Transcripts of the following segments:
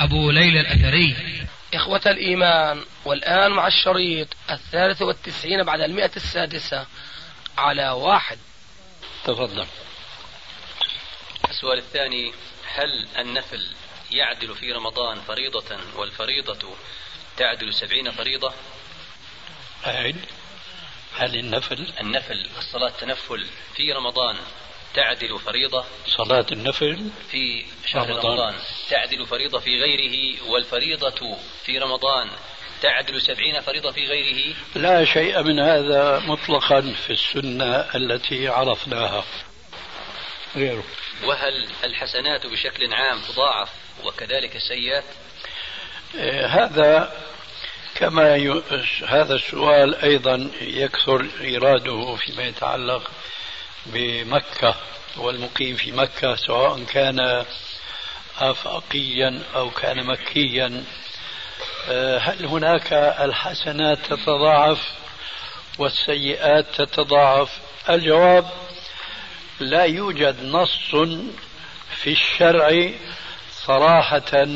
أبو ليلى الأثري. إخوة الإيمان والآن مع الشريط الثالث والتسعين بعد المئة السادسة على واحد. تفضل. السؤال الثاني هل النفل يعدل في رمضان فريضة والفريضة تعدل سبعين فريضة؟ أعد. هل النفل؟ النفل الصلاة تنفل في رمضان تعدل فريضة صلاة النفل في شهر رمضان, رمضان. تعدل فريضة في غيره والفريضة في رمضان. تعدل سبعين فريضة في غيره. لا شيء من هذا مطلقا في السنة التي عرفناها. غيره. وهل الحسنات بشكل عام تضاعف وكذلك السيئات؟ إيه، هذا كما ي... هذا السؤال أيضا يكثر إيراده فيما يتعلق بمكة والمقيم في مكة سواء كان آفاقيا أو كان مكيا. آه، هل هناك الحسنات تتضاعف والسيئات تتضاعف؟ الجواب لا يوجد نص في الشرع صراحة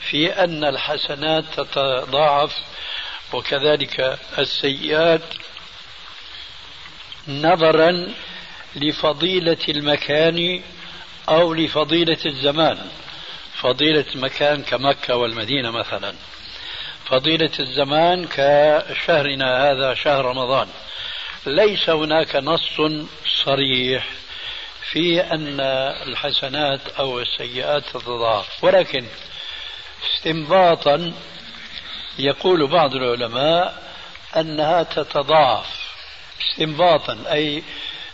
في أن الحسنات تتضاعف وكذلك السيئات نظرا لفضيلة المكان أو لفضيلة الزمان. فضيلة المكان كمكة والمدينة مثلا. فضيلة الزمان كشهرنا هذا شهر رمضان. ليس هناك نص صريح في أن الحسنات أو السيئات تتضاعف. ولكن استنباطا يقول بعض العلماء أنها تتضاعف. استنباطا أي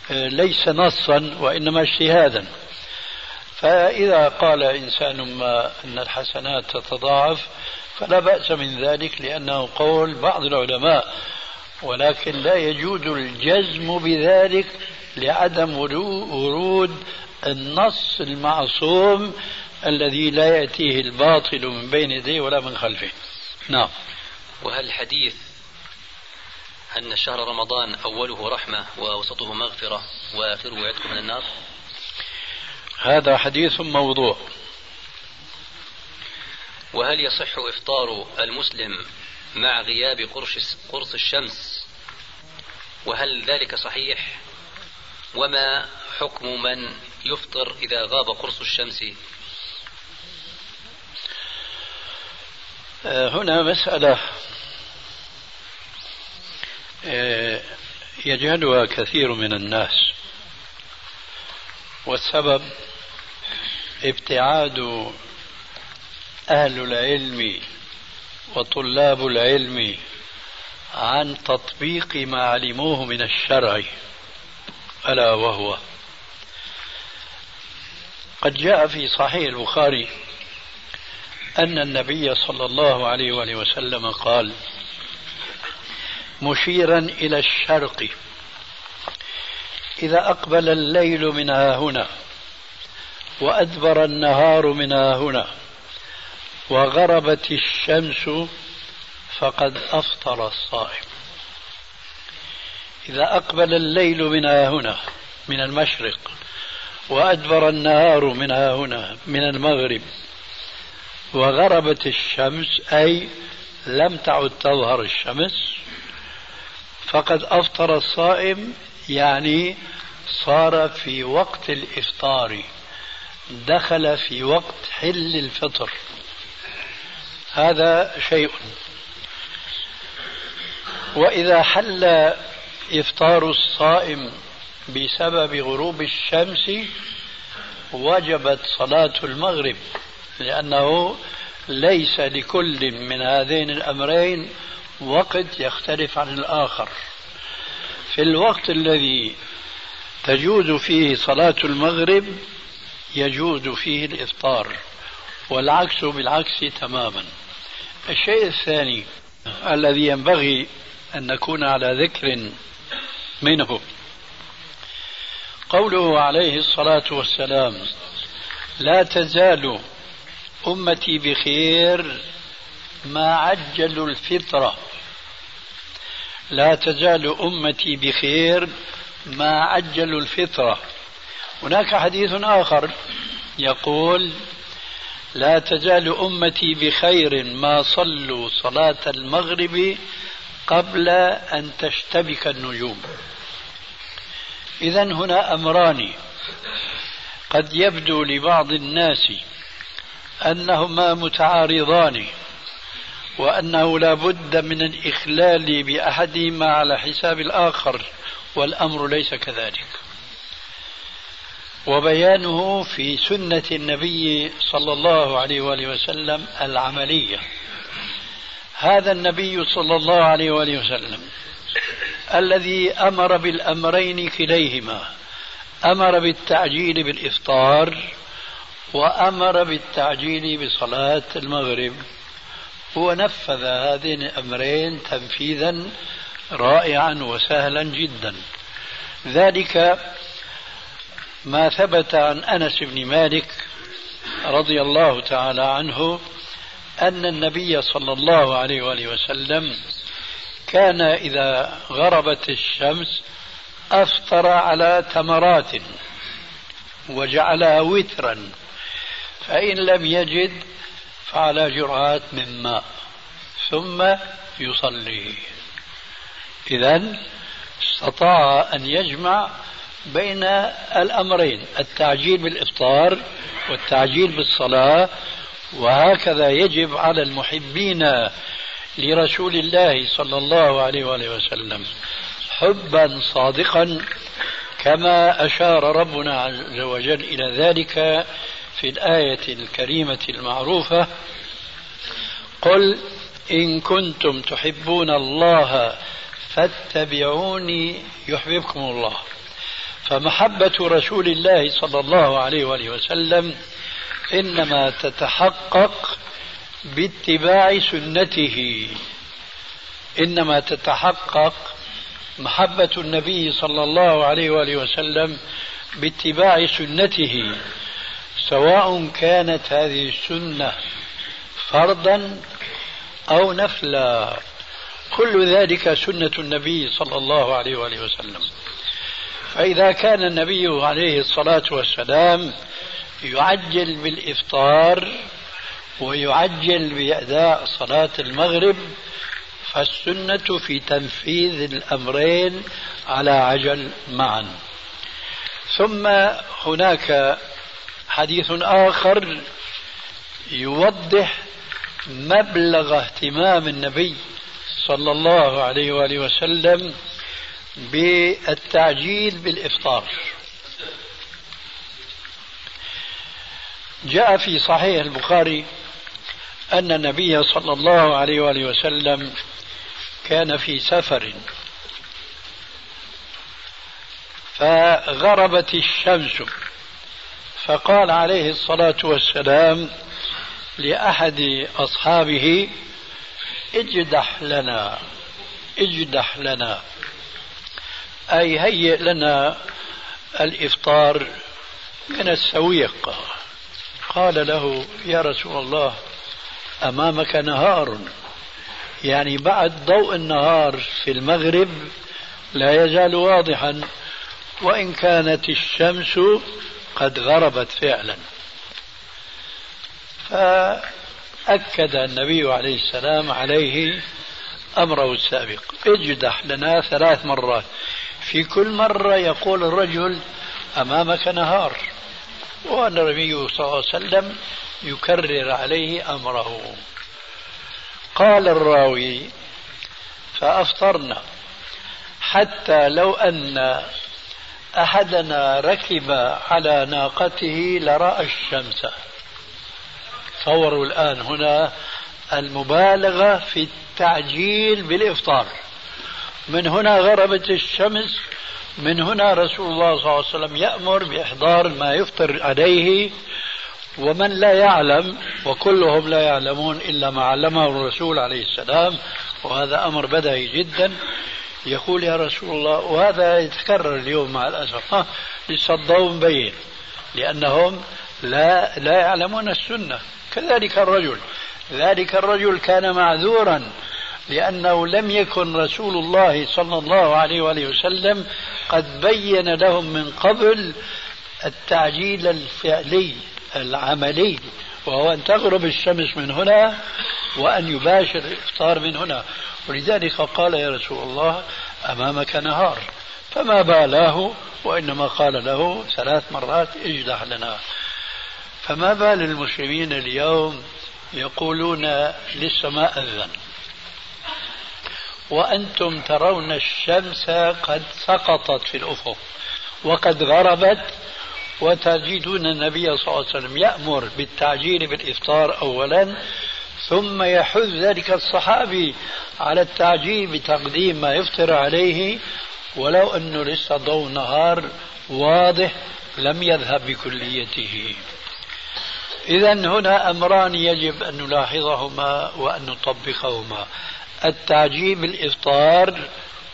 ليس نصا وإنما اجتهادا. فإذا قال إنسان ما أن الحسنات تتضاعف فلا بأس من ذلك لأنه قول بعض العلماء ولكن لا يجوز الجزم بذلك لعدم ورود النص المعصوم الذي لا يأتيه الباطل من بين يديه ولا من خلفه. نعم. وهل حديث أن شهر رمضان أوله رحمة وأوسطه مغفرة وآخره عتق من النار؟ هذا حديث موضوع. وهل يصح إفطار المسلم مع غياب قرص قرص الشمس؟ وهل ذلك صحيح؟ وما حكم من يفطر إذا غاب قرص الشمس؟ آه، هنا مسألة يجهلها كثير من الناس. والسبب ابتعاد أهل العلم وطلاب العلم عن تطبيق ما علموه من الشرع ألا وهو. قد جاء في صحيح البخاري أن النبي صلى الله عليه وسلم قال مشيرا إلى الشرق. إذا أقبل الليل من ها هنا وأدبر النهار من ها هنا وغربت الشمس فقد أفطر الصائم. إذا أقبل الليل من ها هنا من المشرق وأدبر النهار من ها هنا من المغرب وغربت الشمس أي لم تعد تظهر الشمس فقد أفطر الصائم يعني صار في وقت الإفطار دخل في وقت حل الفطر. هذا شيء. وإذا حل إفطار الصائم بسبب غروب الشمس وجبت صلاة المغرب لأنه ليس لكل من هذين الأمرين وقت يختلف عن الآخر. في الوقت الذي تجوز فيه صلاة المغرب يجوز فيه الإفطار والعكس بالعكس تماما. الشيء الثاني الذي ينبغي أن نكون على ذكر منه قوله عليه الصلاة والسلام لا تزال أمتي بخير ما عجلوا الفطرة. لا تزال أمتي بخير ما عجلوا الفطرة. هناك حديث آخر يقول لا تزال أمتي بخير ما صلوا صلاة المغرب قبل أن تشتبك النجوم. إذا هنا أمران. قد يبدو لبعض الناس أنهما متعارضان. وأنه لا بد من الإخلال بأحدهما على حساب الآخر والأمر ليس كذلك. وبيانه في سنة النبي صلى الله عليه وآله وسلم العملية. هذا النبي صلى الله عليه وآله وسلم الذي أمر بالأمرين كليهما. أمر بالتعجيل بالإفطار وأمر بالتعجيل بصلاة المغرب. هو نفذ هذين الأمرين تنفيذا رائعا وسهلا جدا. ذلك ما ثبت عن أنس بن مالك رضي الله تعالى عنه أن النبي صلى الله عليه وآله وسلم كان إذا غربت الشمس أفطر على تمرات وجعلها وترا فإن لم يجد فعلى جرعات من ماء ثم يصلي. اذا استطاع أن يجمع بين الأمرين التعجيل بالإفطار والتعجيل بالصلاة وهكذا يجب على المحبين لرسول الله صلى الله عليه وآله وسلم حبا صادقا كما أشار ربنا عز وجل إلى ذلك في الآية الكريمة المعروفة قل إن كنتم تحبون الله فاتبعوني يحببكم الله. فمحبة رسول الله صلى الله عليه وآله وسلم إنما تتحقق باتباع سنته. إنما تتحقق محبة النبي صلى الله عليه وآله وسلم باتباع سنته. سواء كانت هذه السنة فرضا أو نفلا. كل ذلك سنة النبي صلى الله عليه وآله وسلم. فإذا كان النبي عليه الصلاة والسلام يعجل بالإفطار ويعجل بأداء صلاة المغرب فالسنة في تنفيذ الأمرين على عجل معا. ثم هناك حديث آخر يوضح مبلغ اهتمام النبي صلى الله عليه وآله وسلم بالتعجيل بالإفطار. جاء في صحيح البخاري أن النبي صلى الله عليه وآله وسلم كان في سفر فغربت الشمس. فقال عليه الصلاة والسلام لأحد أصحابه اجدح لنا اجدح لنا أي هيئ لنا الإفطار من السويق. قال له يا رسول الله أمامك نهار يعني بعد ضوء النهار في المغرب لا يزال واضحا وإن كانت الشمس قد غربت فعلا. فأكد النبي عليه السلام عليه أمره السابق اجدح لنا ثلاث مرات. في كل مرة يقول الرجل أمامك نهار. والنبي صلى الله عليه وسلم يكرر عليه أمره. قال الراوي فأفطرنا. حتى لو أن أحدنا ركب على ناقته لرأى الشمس. تصوروا الآن هنا المبالغة في التعجيل بالإفطار. من هنا غربت الشمس من هنا رسول الله صلى الله عليه وسلم يأمر بإحضار ما يفطر عليه. ومن لا يعلم وكلهم لا يعلمون إلا ما علمه الرسول عليه السلام وهذا أمر بدهي جدا. يقول يا رسول الله وهذا يتكرر اليوم مع الأسف. الضوء مبين لأنهم لا لا يعلمون السنة. كذلك الرجل. ذلك الرجل كان معذورا لأنه لم يكن رسول الله صلى الله عليه وآله وسلم قد بين لهم من قبل التعجيل الفعلي العملي. وهو أن تغرب الشمس من هنا وأن يباشر الإفطار من هنا. ولذلك قال يا رسول الله أمامك نهار. فما بالاه وإنما قال له ثلاث مرات اجدح لنا. فما بال المسلمين اليوم يقولون لسه ما أذن. وأنتم ترون الشمس قد سقطت في الأفق وقد غربت وتجدون النبي صلى الله عليه وسلم يأمر بالتعجيل بالإفطار أولا ثم يحث ذلك الصحابي على التعجيل بتقديم ما يفطر عليه ولو أنه لسه ضوء نهار واضح لم يذهب بكليته. إذا هنا أمران يجب أن نلاحظهما وأن نطبقهما التعجيل بالإفطار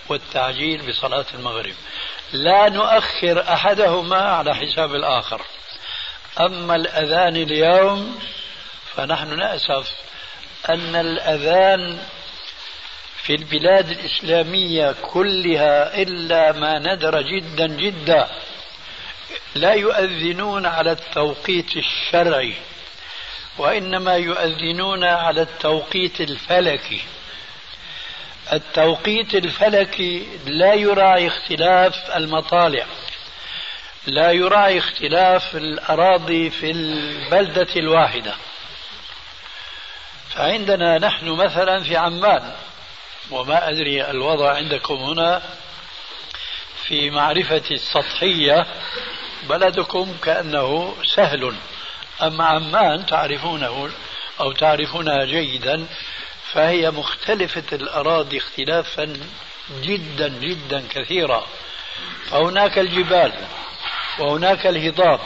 والتعجيل بصلاة المغرب. لا نؤخر أحدهما على حساب الآخر. أما الأذان اليوم فنحن نأسف أن الأذان في البلاد الإسلامية كلها إلا ما ندر جدا جدا لا يؤذنون على التوقيت الشرعي وإنما يؤذنون على التوقيت الفلكي. التوقيت الفلكي لا يراعي اختلاف المطالع لا يراعي اختلاف الأراضي في البلدة الواحدة. فعندنا نحن مثلا في عمان وما أدري الوضع عندكم هنا في معرفة السطحية بلدكم كأنه سهل. أما عمان تعرفونه أو تعرفونها جيدا؟ فهي مختلفة الأراضي اختلافا جدا جدا كثيرا. فهناك الجبال وهناك الهضاب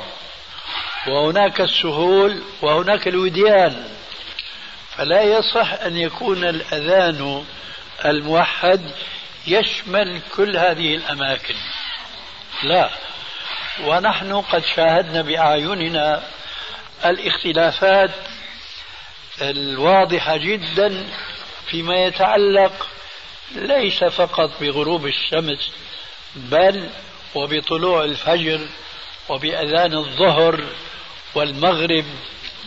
وهناك السهول وهناك الوديان. فلا يصح أن يكون الأذان الموحد يشمل كل هذه الأماكن. لا. ونحن قد شاهدنا بأعيننا الاختلافات الواضحة جدا فيما يتعلق ليس فقط بغروب الشمس بل وبطلوع الفجر وبأذان الظهر والمغرب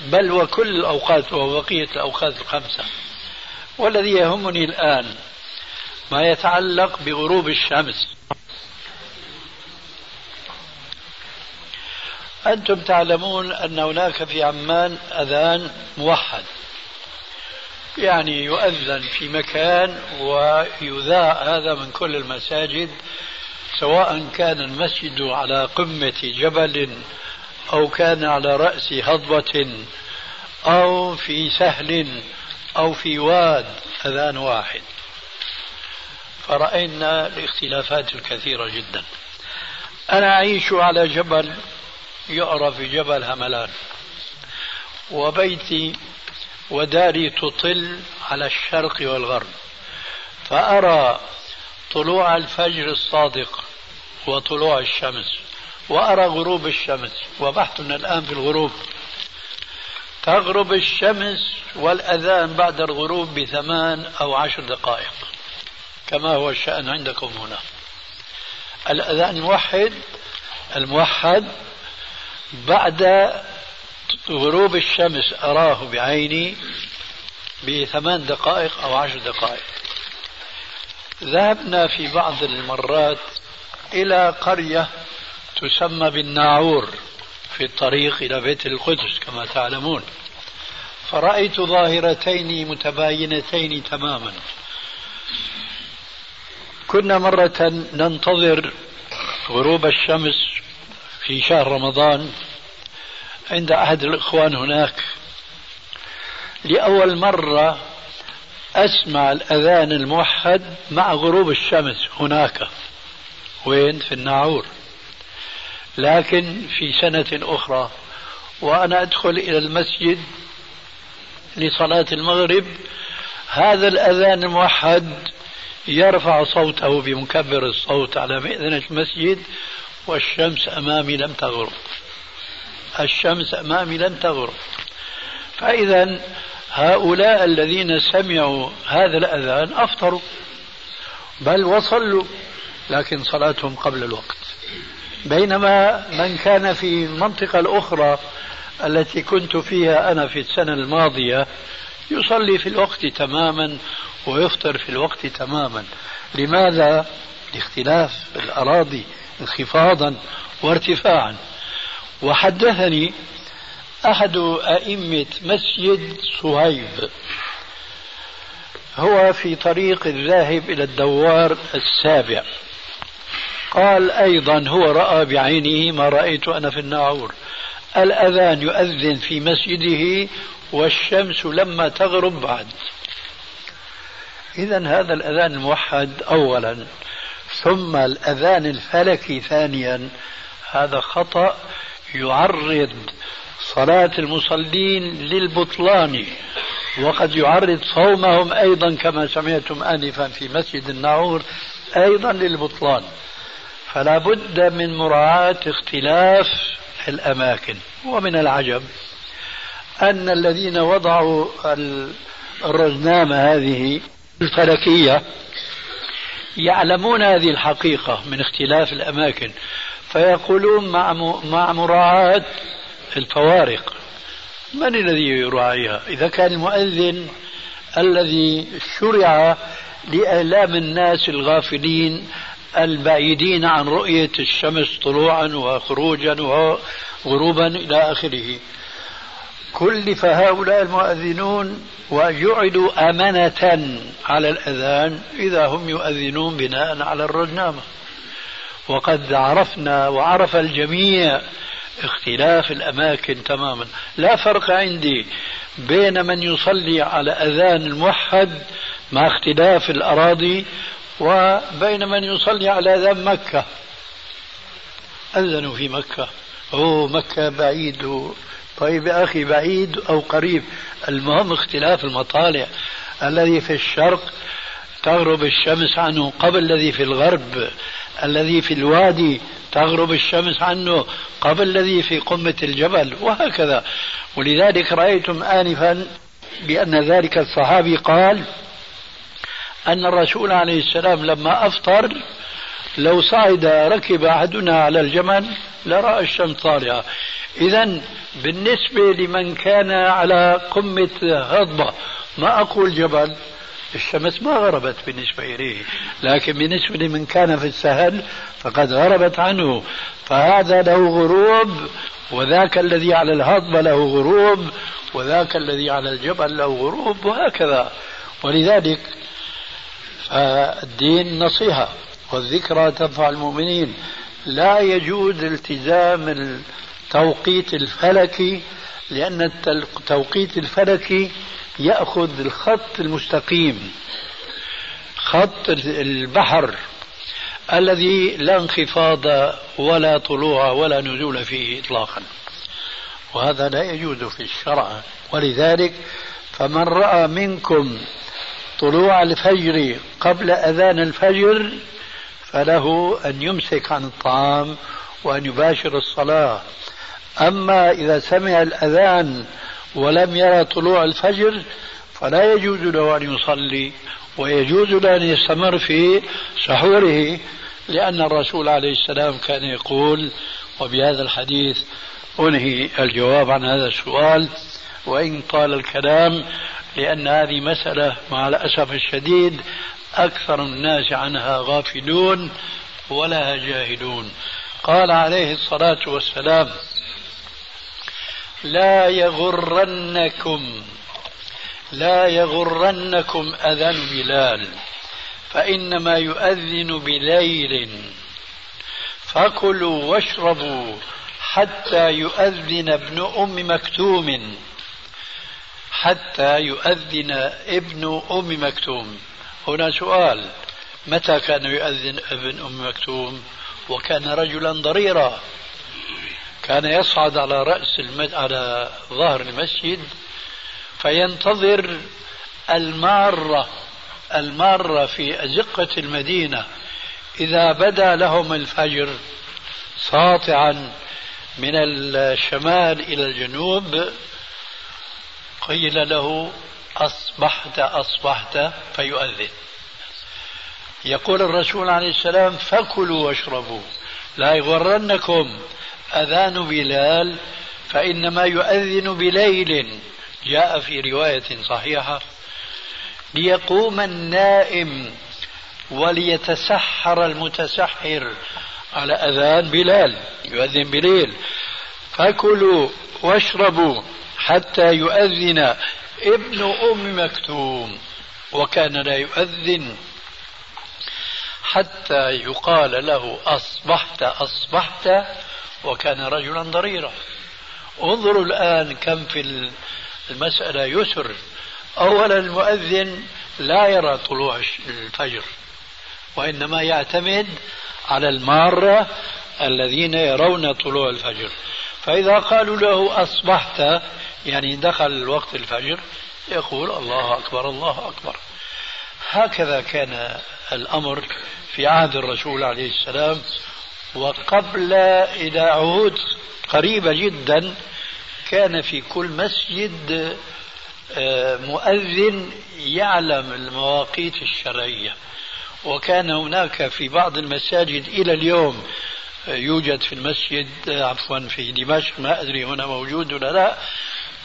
بل وكل الأوقات وبقية الأوقات الخمسة. والذي يهمني الآن ما يتعلق بغروب الشمس. أنتم تعلمون أن هناك في عمان أذان موحد. يعني يؤذن في مكان ويذاع هذا من كل المساجد سواء كان المسجد على قمة جبل أو كان على رأس هضبة أو في سهل أو في واد أذان واحد. فرأينا الاختلافات الكثيرة جدا. أنا أعيش على جبل يعرف جبل هملان. وبيتي وداري تطل على الشرق والغرب. فأرى طلوع الفجر الصادق وطلوع الشمس وأرى غروب الشمس وبحثنا الآن في الغروب. تغرب الشمس والأذان بعد الغروب بثمان أو عشر دقائق كما هو الشأن عندكم هنا. الأذان الموحد الموحد بعد غروب الشمس أراه بعيني بثمان دقائق أو عشر دقائق. ذهبنا في بعض المرات إلى قرية تسمى بالناعور في الطريق إلى بيت القدس كما تعلمون. فرأيت ظاهرتين متباينتين تماما. كنا مرة ننتظر غروب الشمس في شهر رمضان عند أحد الإخوان هناك. لأول مرة أسمع الأذان الموحد مع غروب الشمس هناك. وين؟ في الناعور. لكن في سنة أخرى. وأنا أدخل إلى المسجد لصلاة المغرب. هذا الأذان الموحد يرفع صوته بمكبر الصوت على مئذنة المسجد والشمس أمامي لم تغرب. الشمس أمامي لم تغرب. فإذا هؤلاء الذين سمعوا هذا الأذان أفطروا بل وصلوا لكن صلاتهم قبل الوقت. بينما من كان في المنطقة الأخرى التي كنت فيها أنا في السنة الماضية يصلي في الوقت تماما ويفطر في الوقت تماما. لماذا؟ لاختلاف الأراضي. انخفاضا وارتفاعا. وحدثني أحد أئمة مسجد صهيب. هو في طريق الذاهب إلى الدوار السابع. قال أيضا هو رأى بعينه ما رأيت أنا في الناعور الأذان يؤذن في مسجده والشمس لما تغرب بعد. إذا هذا الأذان الموحد أولا. ثم الأذان الفلكي ثانيا. هذا خطأ يعرض صلاة المصلين للبطلان وقد يعرض صومهم أيضا كما سمعتم آنفا في مسجد الناعور أيضا للبطلان. فلا بد من مراعاة اختلاف الأماكن. ومن العجب أن الذين وضعوا الرزنامة هذه الفلكية يعلمون هذه الحقيقة من اختلاف الأماكن فيقولون مع مع مراعاة الفوارق. من الذي يراعيها؟ إذا كان المؤذن الذي شرع لإعلام الناس الغافلين البعيدين عن رؤية الشمس طلوعا وخروجا وغروبا إلى آخره. كلف هؤلاء المؤذنون وجعلوا أمنة على الأذان إذا هم يؤذنون بناء على الرنامة وقد عرفنا وعرف الجميع اختلاف الأماكن تماما. لا فرق عندي بين من يصلي على أذان الموحد مع اختلاف الأراضي وبين من يصلي على أذان مكة. أذنوا في مكة. أوه مكة بعيد. طيب يا أخي بعيد أو قريب. المهم اختلاف المطالع. الذي في الشرق تغرب الشمس عنه قبل الذي في الغرب. الذي في الوادي تغرب الشمس عنه قبل الذي في قمة الجبل. وهكذا. ولذلك رأيتم آنفا بأن ذلك الصحابي قال أن الرسول عليه السلام لما أفطر لو صعد ركب أحدنا على الجمل لرأى الشمس طالعة. إذا بالنسبة لمن كان على قمة هضبة ما أقول جبل الشمس ما غربت بالنسبة إليه. لكن بالنسبة لمن كان في السهل فقد غربت عنه. فهذا له غروب وذاك الذي على الهضبة له غروب وذاك الذي على الجبل له غروب وهكذا. ولذلك فالدين نصيحة. والذكرى تنفع المؤمنين. لا يجوز التزام التوقيت الفلكي لأن التوقيت الفلكي يأخذ الخط المستقيم خط البحر الذي لا انخفاض ولا طلوع ولا نزول فيه إطلاقا. وهذا لا يجوز في الشرع. ولذلك فمن رأى منكم طلوع الفجر قبل أذان الفجر فله أن يمسك عن الطعام وأن يباشر الصلاة. أما إذا سمع الأذان ولم يرى طلوع الفجر فلا يجوز له أن يصلي ويجوز له أن يستمر في سحوره لأن الرسول عليه السلام كان يقول وبهذا الحديث أنهي الجواب عن هذا السؤال. وإن طال الكلام لأن هذه مسألة مع الأسف الشديد أكثر الناس عنها غافلون ولا جاهلون. قال عليه الصلاة والسلام لا يغرنكم لا يغرنكم أذان بلال فإنما يؤذن بليل. فكلوا واشربوا حتى يؤذن ابن أم مكتوم حتى يؤذن ابن أم مكتوم. هنا سؤال. متى كان يؤذن ابن أم مكتوم؟ وكان رجلا ضريرا. كان يصعد على رأس المد... على ظهر المسجد فينتظر المارة المارة في أزقة المدينة. إذا بدا لهم الفجر ساطعا من الشمال إلى الجنوب قيل له أصبحت أصبحت فيؤذن. يقول الرسول عليه السلام فكلوا واشربوا لا يغرنكم أذان بلال فإنما يؤذن بليل. جاء في رواية صحيحة ليقوم النائم وليتسحر المتسحر على أذان بلال يؤذن بليل. فكلوا واشربوا حتى يؤذن ابن أم مكتوم وكان لا يؤذن حتى يقال له أصبحت أصبحت وكان رجلا ضريرا. انظروا الآن كم في المسألة يسر. أولا المؤذن لا يرى طلوع الفجر وإنما يعتمد على المارة الذين يرون طلوع الفجر. فإذا قالوا له أصبحت يعني دخل وقت الفجر يقول الله أكبر الله أكبر. هكذا كان الأمر في عهد الرسول عليه السلام وقبل إلى عهود قريبة جدا كان في كل مسجد آه، مؤذن يعلم المواقيت الشرعية. وكان هناك في بعض المساجد إلى اليوم آه، يوجد في المسجد آه، عفوا في دمشق ما أدري هنا موجود ولا لا.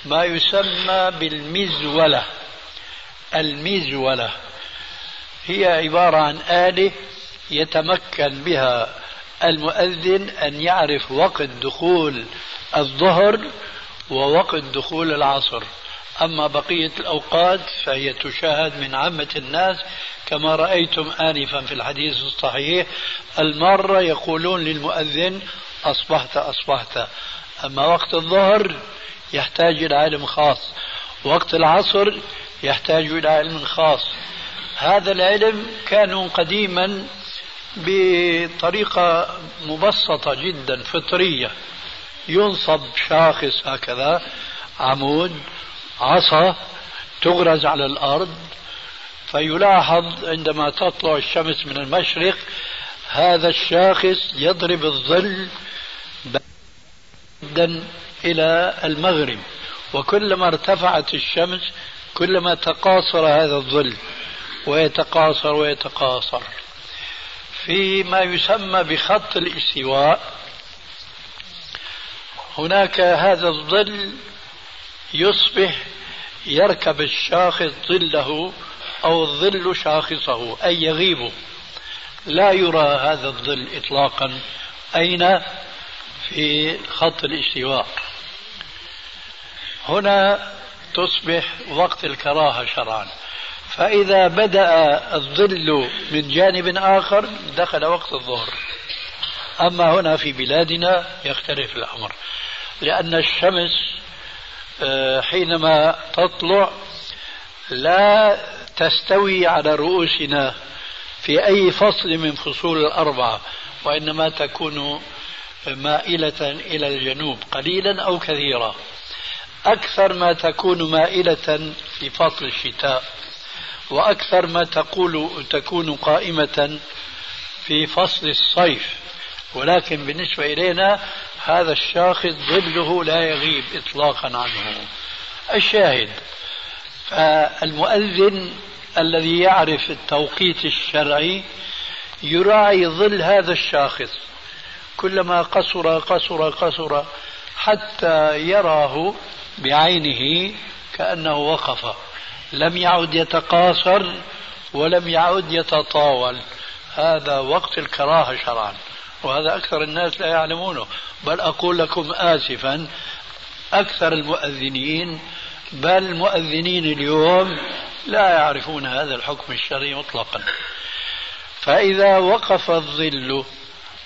ما يسمى بالمزولة. المزولة هي عبارة عن آلة يتمكن بها المؤذن أن يعرف وقت دخول الظهر ووقت دخول العصر. أما بقية الأوقات فهي تشاهد من عامة الناس كما رأيتم آنفا في الحديث الصحيح. المرة يقولون للمؤذن أصبحت أصبحت أما وقت الظهر يحتاج إلى علم خاص. وقت العصر يحتاج إلى علم خاص. هذا العلم كانوا قديما بطريقة مبسطة جدا فطرية. ينصب شاخص هكذا عمود عصا تغرز على الأرض فيلاحظ عندما تطلع الشمس من المشرق هذا الشاخص يضرب الظل إلى المغرب. وكلما ارتفعت الشمس كلما تقاصر هذا الظل ويتقاصر ويتقاصر. في ما يسمى بخط الاستواء هناك هذا الظل يصبح يركب الشاخص ظله أو الظل شاخصه أي يغيب لا يرى هذا الظل إطلاقا. أين؟ في خط الاستواء. هنا تصبح وقت الكراهة شرعا. فإذا بدأ الظل من جانب آخر دخل وقت الظهر. أما هنا في بلادنا يختلف الأمر. لأن الشمس آه، حينما تطلع لا تستوي على رؤوسنا في أي فصل من فصول الأربعة وإنما تكون مائلة إلى الجنوب قليلا أو كثيرا. أكثر ما تكون مائلة في فصل الشتاء وأكثر ما تقول تكون قائمة في فصل الصيف. ولكن بالنسبة إلينا هذا الشاخص ظله لا يغيب إطلاقا عنه. الشاهد فالمؤذن الذي يعرف التوقيت الشرعي يراعي ظل هذا الشاخص كلما قصر قصر قصر حتى يراه بعينه كأنه وقف. لم يعد يتقاصر ولم يعد يتطاول. هذا وقت الكراهة شرعا وهذا أكثر الناس لا يعلمونه. بل أقول لكم آسفا أكثر المؤذنين بل المؤذنين اليوم لا يعرفون هذا الحكم الشرعي مطلقا. فإذا وقف الظل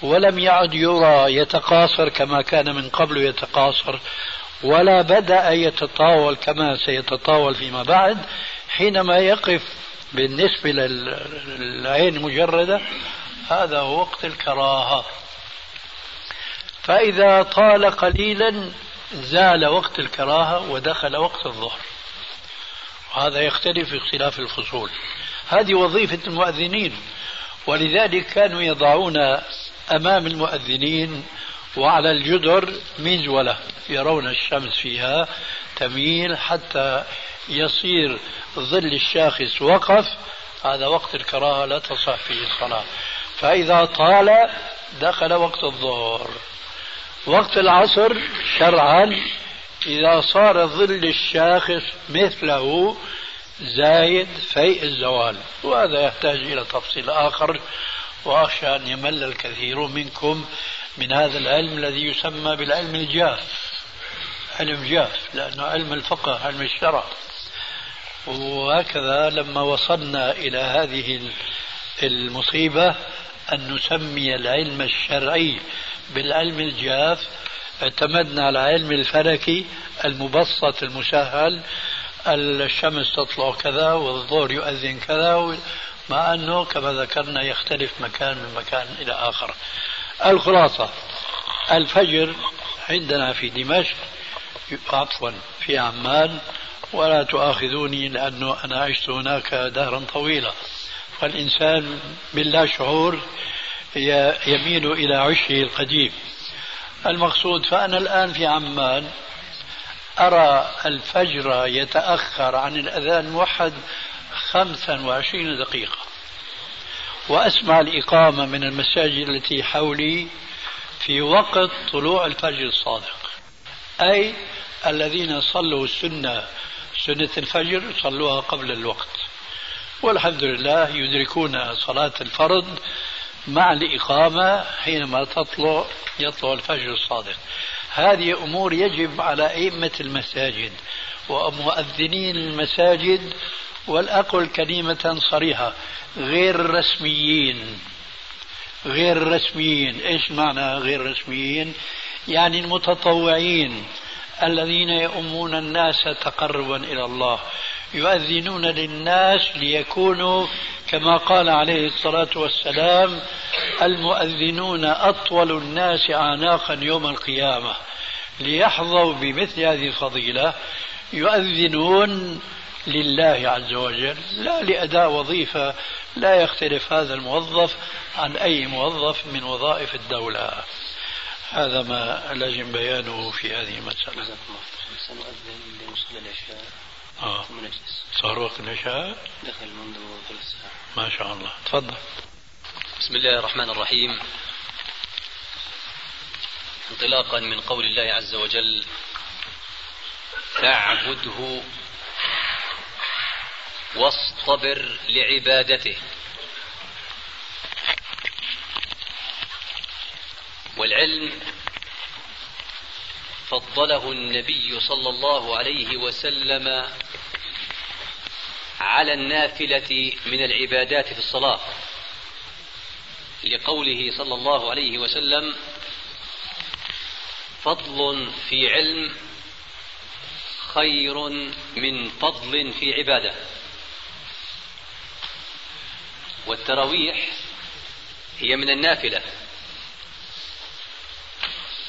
ولم يعد يرى يتقاصر كما كان من قبل يتقاصر ولا بدأ يتطاول كما سيتطاول فيما بعد حينما يقف بالنسبة للعين المجردة هذا هو وقت الكراهة. فإذا طال قليلا زال وقت الكراهة ودخل وقت الظهر. وهذا يختلف في اختلاف الفصول. هذه وظيفة المؤذنين ولذلك كانوا يضعون أمام المؤذنين وعلى الجدر مزولة يرون الشمس فيها تميل حتى يصير ظل الشاخص وقف. هذا وقت الكراهة لا تصح فيه الصلاة. فإذا طال دخل وقت الظهر. وقت العصر شرعا إذا صار ظل الشاخص مثله زايد فيء الزوال. وهذا يحتاج إلى تفصيل آخر وأخشى أن يمل الكثير منكم من هذا العلم الذي يسمى بالعلم الجاف علم جاف لأنه علم الفقه علم الشرع. وهكذا لما وصلنا إلى هذه المصيبة أن نسمي العلم الشرعي بالعلم الجاف اعتمدنا على العلم الفلكي المبسط المسهل الشمس تطلع كذا والظهر يؤذن كذا مع أنه كما ذكرنا يختلف مكان من مكان إلى آخر. الخلاصة. الفجر عندنا في دمشق عفوا في عمان ولا تؤاخذوني لأنه أنا عشت هناك دهرا طويلا. فالإنسان باللا شعور يميل إلى عشه القديم. المقصود فأنا الآن في عمان أرى الفجر يتأخر عن الأذان الموحد خمسا وعشرين دقيقة. وأسمع الإقامة من المساجد التي حولي في وقت طلوع الفجر الصادق. أي الذين صلوا السنة سنة الفجر صلوها قبل الوقت. والحمد لله يدركون صلاة الفرض مع الإقامة حينما تطلع يطلع الفجر الصادق. هذه أمور يجب على أئمة المساجد ومؤذنين المساجد والأقل كلمة صريحة. غير رسميين غير رسميين إيش معنى غير رسميين يعني المتطوعين الذين يؤمون الناس تقربا إلى الله. يؤذنون للناس ليكونوا كما قال عليه الصلاة والسلام المؤذنون أطول الناس اعناقا يوم القيامة. ليحظوا بمثل هذه الفضيلة. يؤذنون لله عز وجل. لا لأداء وظيفة. لا يختلف هذا الموظف عن أي موظف من وظائف الدولة. هذا ما لازم بيانه في هذه المسألة. سنؤذن العشاء. آه. ثم نجلس. صار وقت العشاء. دخل منذ ثلث ساعة. ما شاء الله. تفضل. بسم الله الرحمن الرحيم. انطلاقا من قول الله عز وجل فاعبده واصطبر لعبادته. والعلم فضله النبي صلى الله عليه وسلم على النافلة من العبادات في الصلاة. لقوله صلى الله عليه وسلم فضل في علم خير من فضل في عبادة. والتراويح هي من النافلة.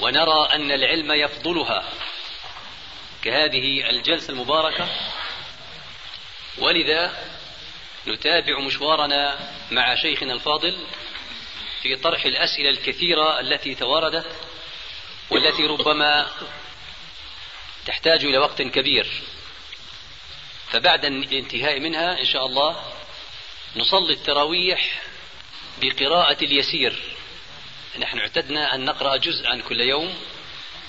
ونرى أن العلم يفضلها كهذه الجلسة المباركة. ولذا نتابع مشوارنا مع شيخنا الفاضل في طرح الأسئلة الكثيرة التي تواردت والتي ربما تحتاج إلى وقت كبير. فبعد الانتهاء منها إن شاء الله نصلي التراويح بقراءة اليسير. نحن اعتدنا أن نقرأ جزءا كل يوم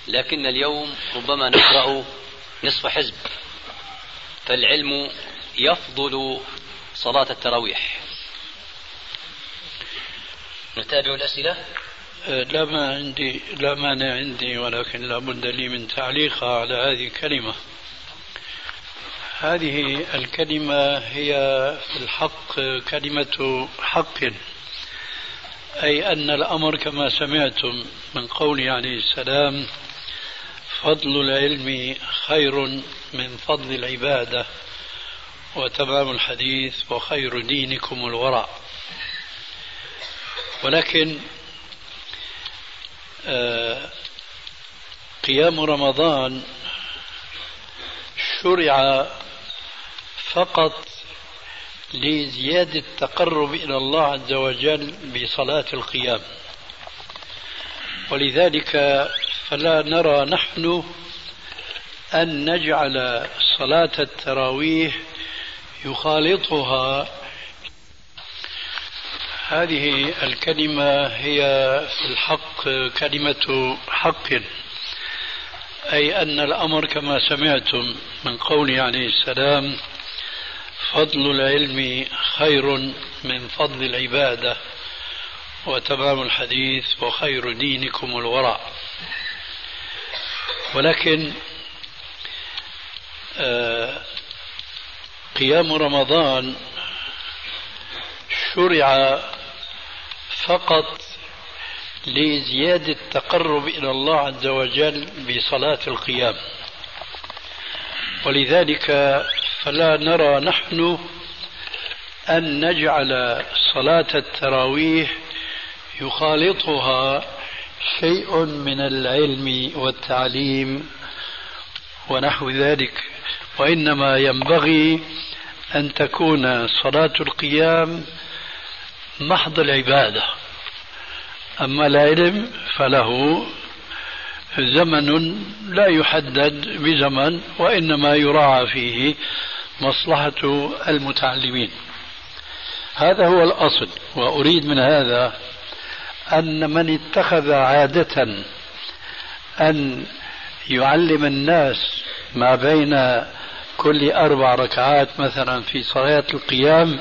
لكن اليوم ربما نقرأ نصف حزب. فالعلم يفضل صلاة التراويح. نتابع الأسئلة؟ لا ما عندي لا مانع عندي ولكن لابد لي من تعليقها على هذه الكلمة. هذه الكلمة هي في الحق كلمة حق أي أن الأمر كما سمعتم من قوله عليه السلام فضل العلم خير من فضل العبادة وتمام الحديث وخير دينكم الورع. ولكن آه، قيام رمضان شرع فقط لزيادة التقرب إلى الله عز وجل بصلاة القيام. ولذلك فلا نرى نحن أن نجعل صلاة التراويح يخالطها. هذه الكلمة هي في الحق كلمة حق أي أن الأمر كما سمعتم من قوله عليه السلام فضل العلم خير من فضل العبادة وتمام الحديث وخير دينكم الورع. ولكن آه، قيام رمضان شرع فقط لزيادة التقرب إلى الله عز وجل بصلاة القيام. ولذلك فلا نرى نحن أن نجعل صلاة التراويح يخالطها شيء من العلم والتعليم ونحو ذلك وإنما ينبغي أن تكون صلاة القيام محض العبادة. أما العلم فله زمن لا يحدد بزمن وإنما يراعى فيه مصلحة المتعلمين. هذا هو الأصل وأريد من هذا أن من اتخذ عادة أن يعلم الناس ما بين كل أربع ركعات مثلا في صلاة القيام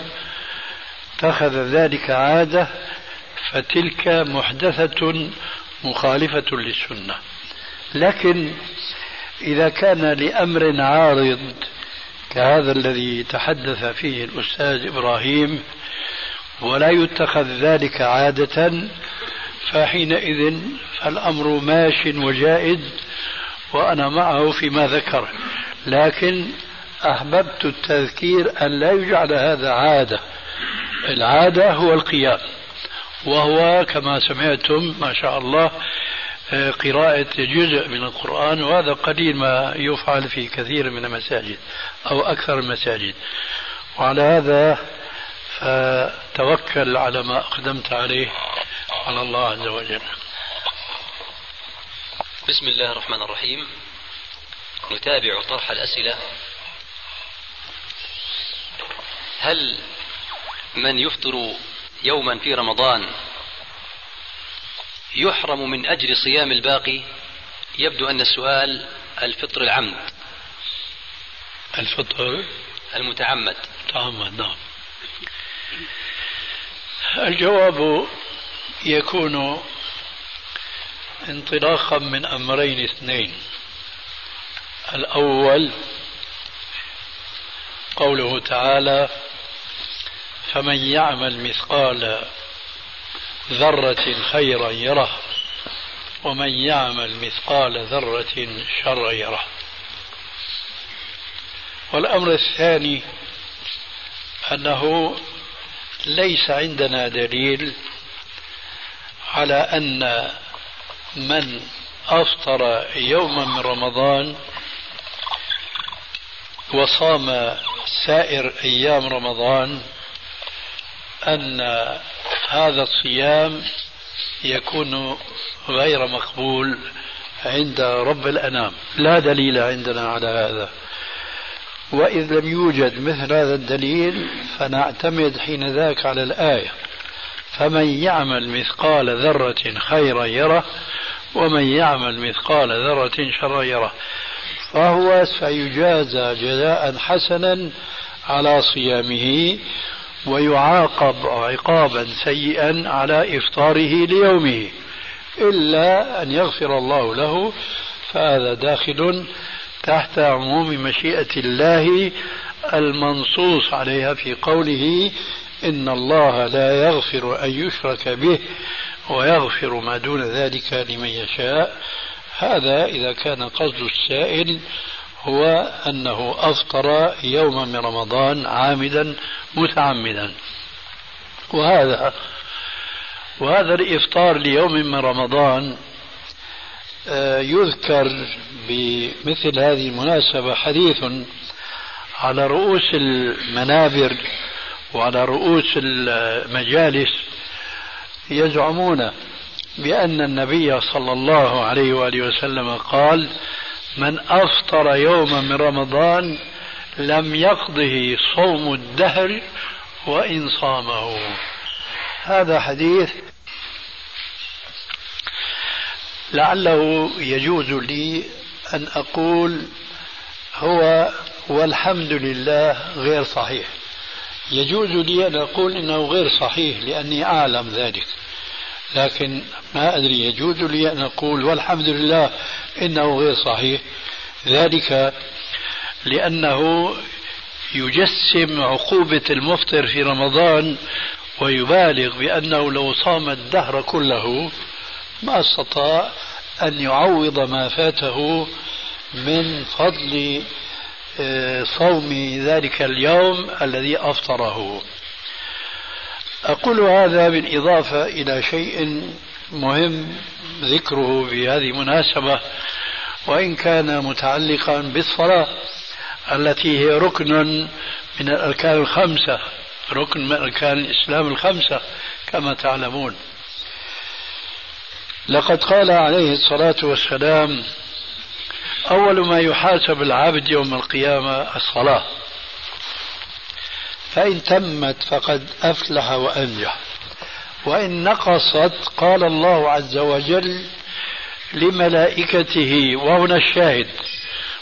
اتخذ ذلك عادة فتلك محدثة مخالفة للسنة. لكن إذا كان لأمر عارض كهذا الذي تحدث فيه الأستاذ إبراهيم ولا يتخذ ذلك عادة فحينئذ فالأمر ماش وجائز وأنا معه فيما ذكر. لكن أحببت التذكير أن لا يجعل هذا عادة. العادة هو القيام وهو كما سمعتم ما شاء الله قراءة جزء من القرآن وهذا قليل ما يفعل في كثير من المساجد أو أكثر المساجد. وعلى هذا فتوكل على ما أقدمت عليه على الله عز وجل. بسم الله الرحمن الرحيم. نتابع طرح الأسئلة. هل من يفطر يوما في رمضان يحرم من أجل صيام الباقي يبدو أن السؤال الفطر العمد. الفطر؟ المتعمد. تعمد نعم. الجواب يكون انطلاقا من أمرين اثنين. الأول قوله تعالى فمن يعمل مثقال ذرة خيرا يره ومن يعمل مثقال ذرة شرا يره. والأمر الثاني أنه ليس عندنا دليل على أن من أفطر يوما من رمضان وصام سائر أيام رمضان أن هذا الصيام يكون غير مقبول عند رب الأنام. لا دليل عندنا على هذا. وإذ لم يوجد مثل هذا الدليل فنعتمد حين ذاك على الآية. فمن يعمل مثقال ذرة خيرا يره ومن يعمل مثقال ذرة شرا يره. فهو سيجازى جزاء حسنا على صيامه ويعاقب عقابا سيئا على إفطاره ليومه إلا أن يغفر الله له فهذا داخل تحت عموم مشيئة الله المنصوص عليها في قوله إن الله لا يغفر أن يشرك به ويغفر ما دون ذلك لمن يشاء. هذا إذا كان قصد السائل هو أنه أفطر يوما من رمضان عامدا متعمدا. وهذا وهذا الإفطار ليوم من رمضان آه، يذكر بمثل هذه المناسبة حديث على رؤوس المنابر وعلى رؤوس المجالس يزعمون بأن النبي صلى الله عليه وآله وسلم قال من أفطر يوما من رمضان لم يقضه صوم الدهر وإن صامه. هذا حديث لعله يجوز لي أن أقول هو والحمد لله غير صحيح. يجوز لي أن أقول إنه غير صحيح لأني أعلم ذلك. لكن ما أدري يجوز لي أن أقول والحمد لله إنه غير صحيح. ذلك لأنه يجسم عقوبة المفطر في رمضان ويبالغ بأنه لو صام الدهر كله ما استطاع أن يعوض ما فاته من فضل آه، صوم ذلك اليوم الذي أفطره. أقول هذا بالإضافة إلى شيء مهم ذكره في هذه المناسبة وإن كان متعلقا بالصلاة التي هي ركن من الأركان الخمسة ركن من أركان الإسلام الخمسة كما تعلمون. لقد قال عليه الصلاة والسلام أول ما يحاسب العبد يوم القيامة الصلاة. فإن تمت فقد أفلح وأنجح. وإن نقصت قال الله عز وجل لملائكته وهنا الشاهد.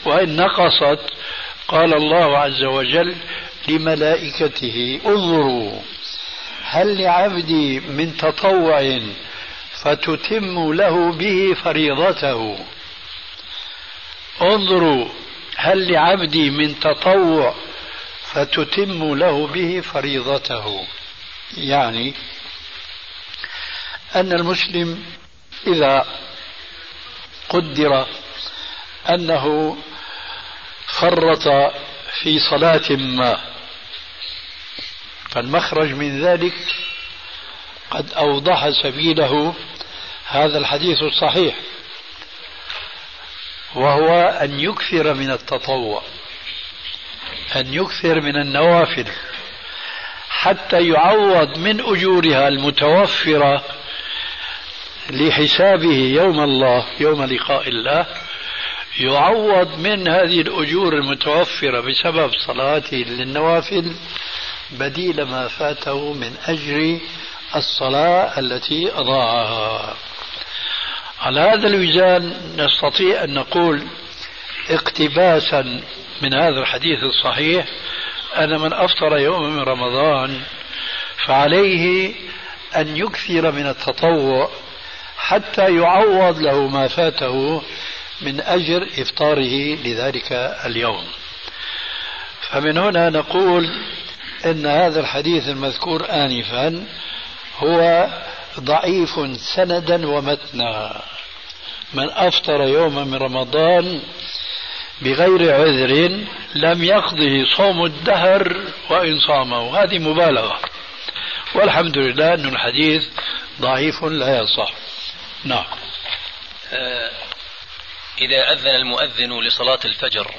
وإن نقصت قال الله عز وجل لملائكته انظروا هل لعبدي من تطوع فتتم له به فريضته. انظروا هل لعبدي من تطوع فتتم له به فريضته. يعني أن المسلم إذا قدر أنه فرط في صلاة ما فالمخرج من ذلك قد أوضح سبيله هذا الحديث الصحيح وهو أن يكثر من التطوع. أن يكثر من النوافل حتى يعوض من أجورها المتوفرة لحسابه يوم الله يوم لقاء الله يعوض من هذه الأجور المتوفرة بسبب صلاته للنوافل بديل ما فاته من أجر الصلاة التي أضاعها. على هذا الوزان نستطيع أن نقول اقتباسا من هذا الحديث الصحيح أن من أفطر يوم من رمضان فعليه أن يكثر من التطوع حتى يعوض له ما فاته من أجر إفطاره لذلك اليوم. فمن هنا نقول إن هذا الحديث المذكور آنفا هو ضعيف سندا ومتنا. من أفطر يوما من رمضان بغير عذر لم يقضه صوم الدهر وإن صامه. هذه مبالغة. والحمد لله أن الحديث ضعيف لا يصح. نعم. آه، إذا أذن المؤذن لصلاة الفجر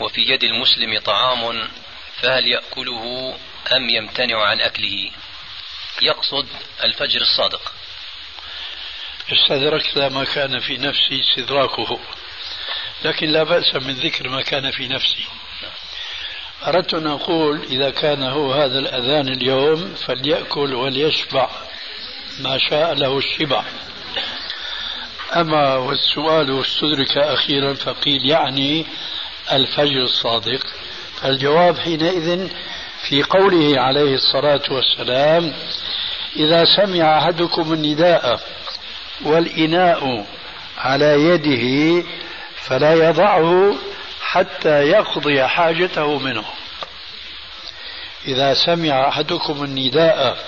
وفي يد المسلم طعام فهل يأكله أم يمتنع عن أكله؟ يقصد الفجر الصادق. استدركت ما كان في نفسي استدراكه. لكن لا بأس من ذكر ما كان في نفسي. أردت أن أقول إذا كان هو هذا الأذان اليوم فليأكل وليشبع ما شاء له الشبع. أما والسؤال استدرك أخيرا فقيل يعني الفجر الصادق. فالجواب حينئذ في قوله عليه الصلاة والسلام إذا سمع أحدكم النداء والإناء على يده فلا يضعه حتى يقضي حاجته منه إذا سمع أحدكم النداء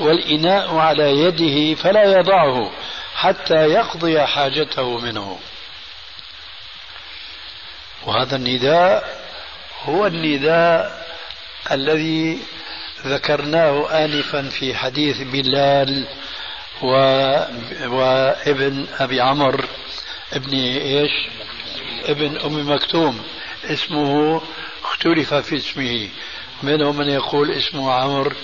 والإناء على يده فلا يضعه حتى يقضي حاجته منه وهذا النداء هو النداء الذي ذكرناه آنفا في حديث بلال و... وابن أبي عمر ابن إيش؟ ابن أم مكتوم اسمه اختلف في اسمه. منهم من يقول اسمه عمرو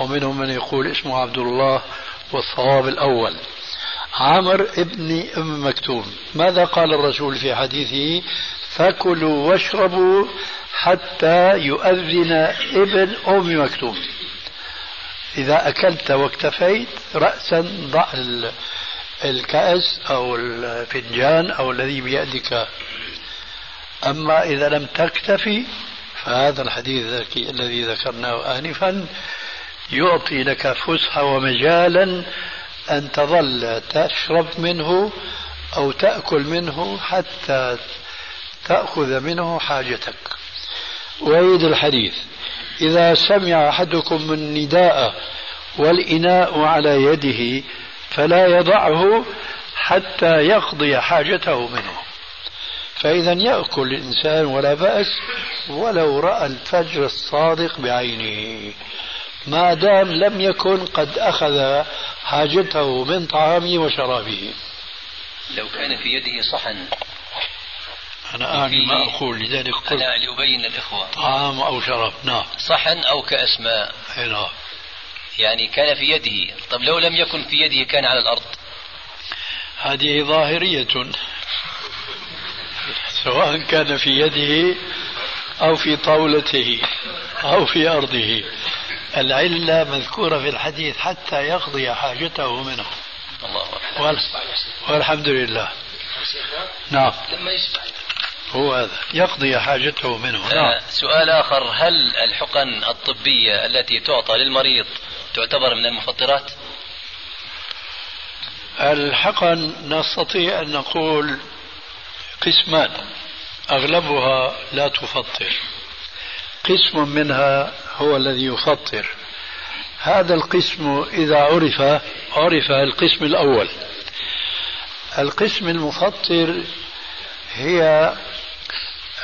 ومنهم من يقول اسمه عبد الله والصواب الأول. عمرو ابن أم مكتوم. ماذا قال الرسول في حديثه؟ فكلوا واشربوا حتى يؤذن ابن أم مكتوم. إذا أكلت واكتفيت راسا ضع الكأس أو الفنجان أو الذي بيدك. أما إذا لم تكتفي فهذا الحديث الذي ذكرناه آنفا يعطي لك فسحة ومجالا أن تظل تشرب منه أو تأكل منه حتى تأخذ منه حاجتك. وعيد الحديث إذا سمع أحدكم النداء والإناء على يده فلا يضعه حتى يقضي حاجته منه. فإذا يأكل الإنسان ولا بأس ولو رأى الفجر الصادق بعينه. ما دام لم يكن قد أخذ حاجته من طعامه وشرابه. لو كان في يده صحن. أنا أعني ما أقول لذلك قلت أنا لأبين للإخوة طعام أو شراب نعم. صحن أو كأس ماء. نعم. يعني كان في يده. طب لو لم يكن في يده كان على الأرض. هذه ظاهرية. سواء كان في يده أو في طاولته أو في أرضه. العلة مذكورة في الحديث حتى يقضي حاجته منه. الله والحمد لله. نعم. لما هو هذا. يقضي حاجته منه. نعم. آه سؤال آخر. هل الحقن الطبية التي تعطى للمريض تعتبر من المفطرات؟ الحقن نستطيع أن نقول قسمان أغلبها لا تفطر. قسم منها هو الذي يفطر. هذا القسم إذا عرف عرف القسم الأول. القسم المفطر هي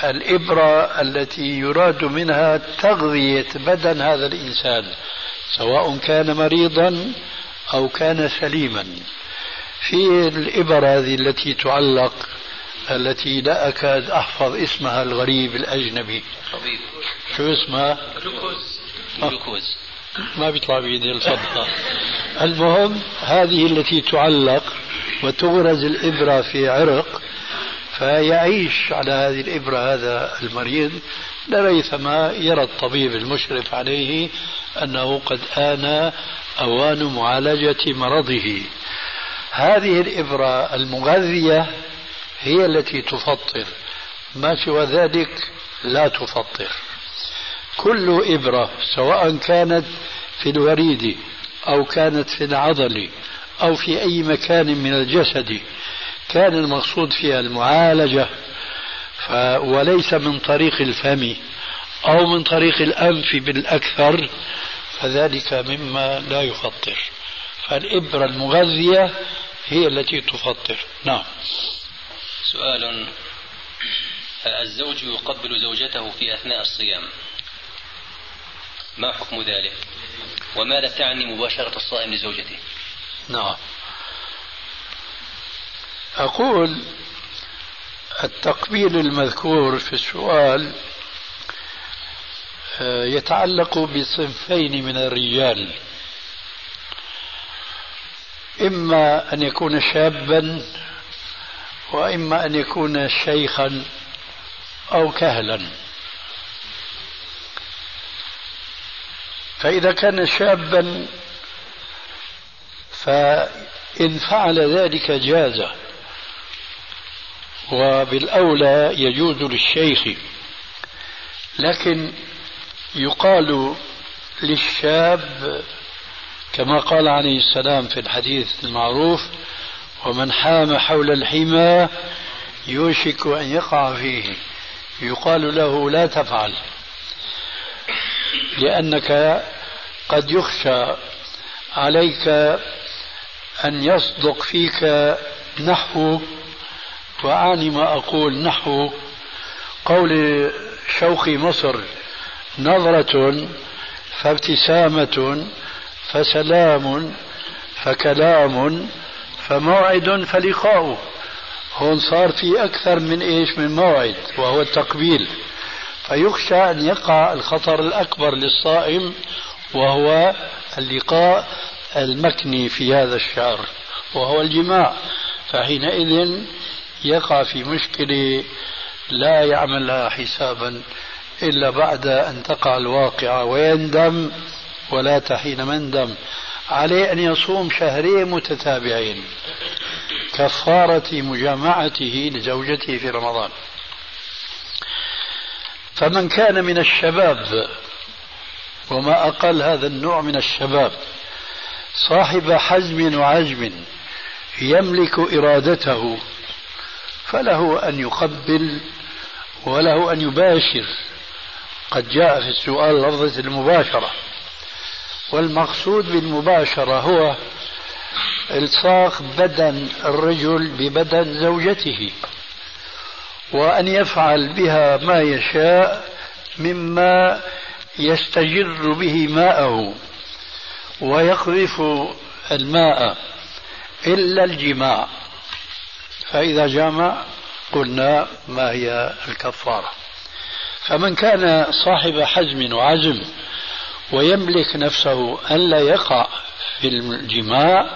الإبرة التي يراد منها تغذية بدن هذا الإنسان سواء كان مريضا أو كان سليما. في الإبر هذه التي تعلق التي لا أكاد أحفظ اسمها الغريب الأجنبي. طبيب. شو اسمها؟ جلوكوز. جلوكوز. ما بيطلع بيدي الفضة المهم هذه التي تعلق وتغرز الإبرة في عرق فيعيش على هذه الإبرة هذا المريض. لريثما يرى الطبيب المشرف عليه أنه قد آن أوان معالجة مرضه. هذه الإبرة المغذية هي التي تفطر. ما سوى ذلك لا تفطر. كل إبرة سواء كانت في الوريد أو كانت في العضل أو في أي مكان من الجسد كان المقصود فيها المعالجة وليس من طريق الفم أو من طريق الأنف بالأكثر فذلك مما لا يفطر. فالإبرة المغذية هي التي تفطر. نعم. سؤال. الزوج يقبل زوجته في أثناء الصيام. ما حكم ذلك؟ وماذا تعني مباشرة الصائم لزوجته؟ نعم. أقول التقبيل المذكور في السؤال آه، يتعلق بصنفين من الرجال. إما أن يكون شابا وإما أن يكون شيخا أو كهلا. فإذا كان شابا فإن فعل ذلك جاز وبالأولى يجوز للشيخ لكن يقال للشاب كما قال عليه السلام في الحديث المعروف ومن حام حول الحمى يوشك أن يقع فيه. يقال له لا تفعل لأنك قد يخشى عليك أن يصدق فيك نحو وأعني ما أقول نحو قول شوقي مصر نظرة فابتسامة فسلام فكلام فموعد فلقاء هون صار في أكثر من إيش؟ من موعد وهو التقبيل. فيخشى أن يقع الخطر الأكبر للصائم وهو اللقاء المكني في هذا الشهر وهو الجماع. فحينئذ يقع في مشكلة لا يعمل لها حسابا إلا بعد أن تقع الواقعة. ويندم ولا تحين مندم عليه أن يصوم شهرين متتابعين. كفارة مجامعته لزوجته في رمضان. فمن كان من الشباب وما أقل هذا النوع من الشباب صاحب حزم وعزم يملك إرادته فله أن يقبل وله أن يباشر. قد جاء في السؤال لفظة المباشرة. والمقصود بالمباشرة هو إلصاق بدن الرجل ببدن زوجته وأن يفعل بها ما يشاء مما يستجر به ماءه ويقذف الماء إلا الجماع. فإذا جامع قلنا ما هي الكفارة. فمن كان صاحب حزم وعزم ويملك نفسه ألا يقع في الجماع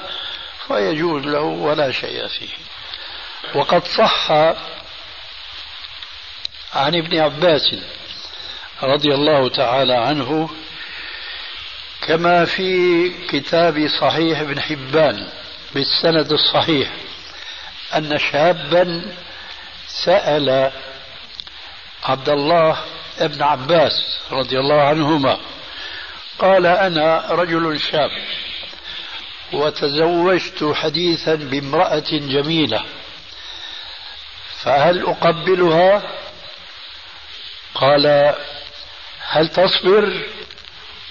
فيجوز له ولا شيء فيه. وقد صح عن ابن عباس رضي الله تعالى عنه كما في كتاب صحيح ابن حبان بالسند الصحيح أن شابا سأل عبد الله ابن عباس رضي الله عنهما قال أنا رجل شاب وتزوجت حديثا بامرأة جميلة فهل أقبلها؟ قال هل تصبر؟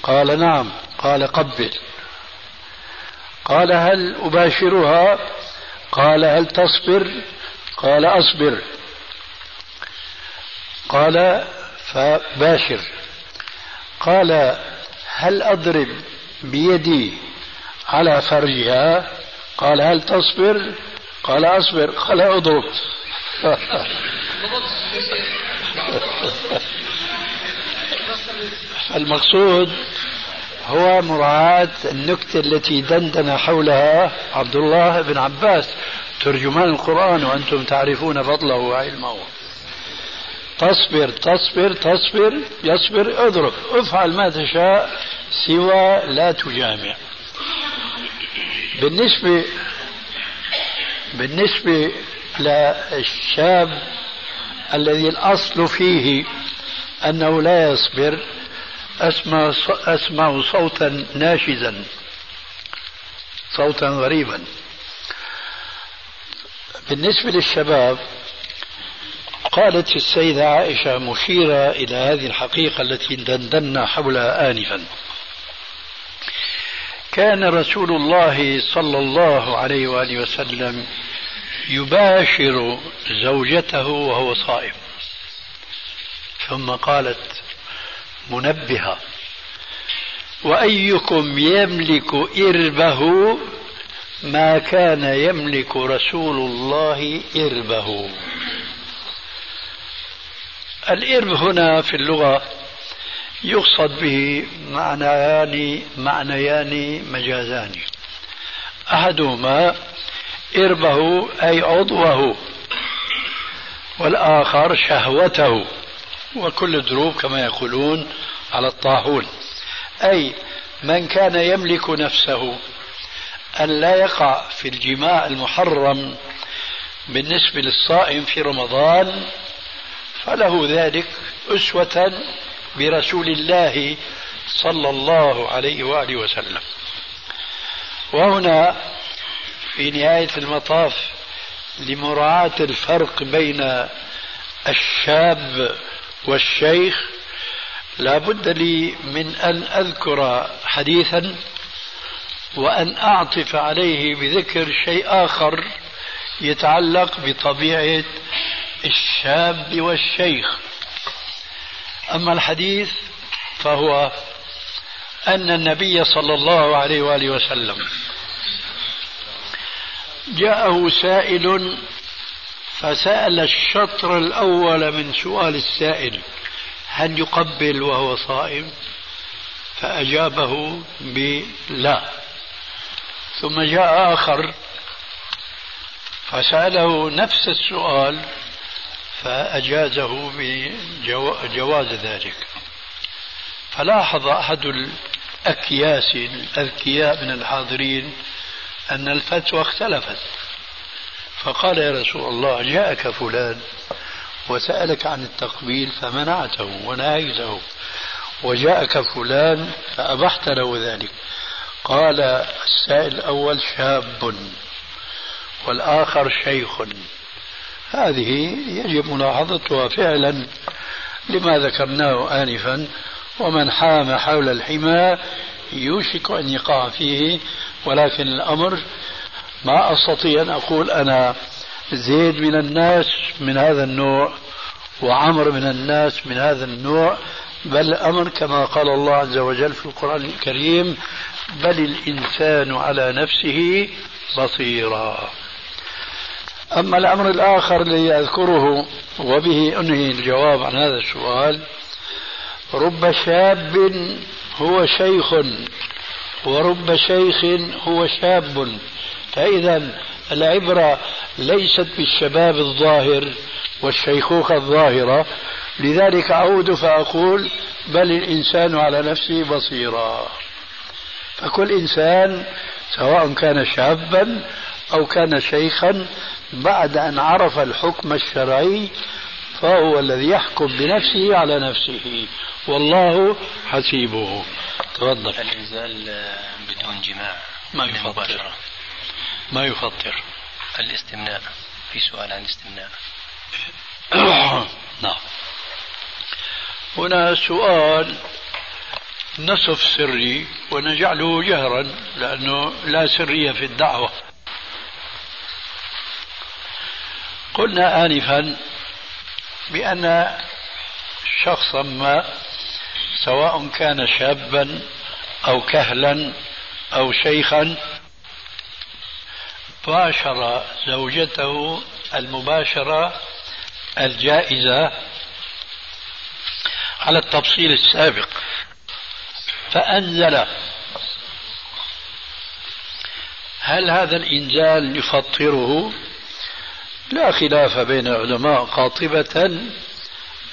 قال نعم. قال قبل. قال هل أباشرها؟ قال هل تصبر؟ قال أصبر. قال فباشر. قال هل أضرب بيدي على فرجها؟ قال هل تصبر؟ قال أصبر. قال أضرب. المقصود هو مراعاة النكتة التي دندن حولها عبد الله بن عباس. ترجمان القرآن وأنتم تعرفون فضله وعلمه. تصبر تصبر تصبر يصبر اضرب افعل ما تشاء سوى لا تجامع. بالنسبة بالنسبة للشاب الذي الأصل فيه أنه لا يصبر أسمع, أسمع صوتا ناشزا صوتا غريبا. بالنسبة للشباب قالت السيدة عائشة مشيرة إلى هذه الحقيقة التي دندنا حولها آنفا. كان رسول الله صلى الله عليه وآله وسلم يباشر زوجته وهو صائم. ثم قالت منبهة وأيكم يملك إربه؟ ما كان يملك رسول الله إربه. الإرب هنا في اللغة يقصد به معنيان معنيان مجازان. أحدهما إربه أي عضوه والآخر شهوته وكل دروب كما يقولون على الطاحون. أي من كان يملك نفسه أن لا يقع في الجماع المحرم بالنسبة للصائم في رمضان فله ذلك أسوة برسول الله صلى الله عليه وآله وسلم. وهنا في نهاية المطاف لمراعاة الفرق بين الشاب والشيخ لا بد لي من أن أذكر حديثا وأن أعطف عليه بذكر شيء آخر يتعلق بطبيعة الشاب والشيخ. أما الحديث فهو أن النبي صلى الله عليه وآله وسلم جاءه سائل فسأل الشطر الأول من سؤال السائل هل يقبل وهو صائم؟ فأجابه بلا. ثم جاء آخر فسأله نفس السؤال فأجازه بجواز ذلك. فلاحظ أحد الأكياس الأذكياء من الحاضرين أن الفتوى اختلفت. فقال يا رسول الله جاءك فلان وسألك عن التقبيل فمنعته ونهيته. وجاءك فلان فأبحت له ذلك. قال السائل الأول شاب والآخر شيخ. هذه يجب ملاحظتها فعلا لما ذكرناه آنفا ومن حام حول الحمى يوشك أن يقع فيه ولكن الأمر ما أستطيع أن أقول أنا زيد من الناس من هذا النوع وعمر من الناس من هذا النوع بل الأمر كما قال الله عز وجل في القرآن الكريم بل الإنسان على نفسه بصيرا. أما الأمر الآخر الذي أذكره وبه أنهي الجواب عن هذا السؤال رب شاب هو شيخ ورب شيخ هو شاب فإذا العبرة ليست بالشباب الظاهر والشيخوخة الظاهرة لذلك أعود فأقول بل الإنسان على نفسه بصيرا. فكل إنسان سواء كان شابا أو كان شيخا بعد أن عرف الحكم الشرعي فهو الذي يحكم بنفسه على نفسه. والله حسيبه. تفضل. الإنزال بدون جماع ما يفطر. ما يفطر. الاستمناء في سؤال عن الاستمناء. نعم. هنا سؤال نصف سري ونجعله جهرا لأنه لا سرية في الدعوة. قلنا آنفا بأن شخصا ما سواء كان شابا أو كهلا أو شيخا باشر زوجته المباشرة الجائزة على التفصيل السابق. فأنزل. هل هذا الإنزال يفطره؟ لا خلاف بين العلماء قاطبة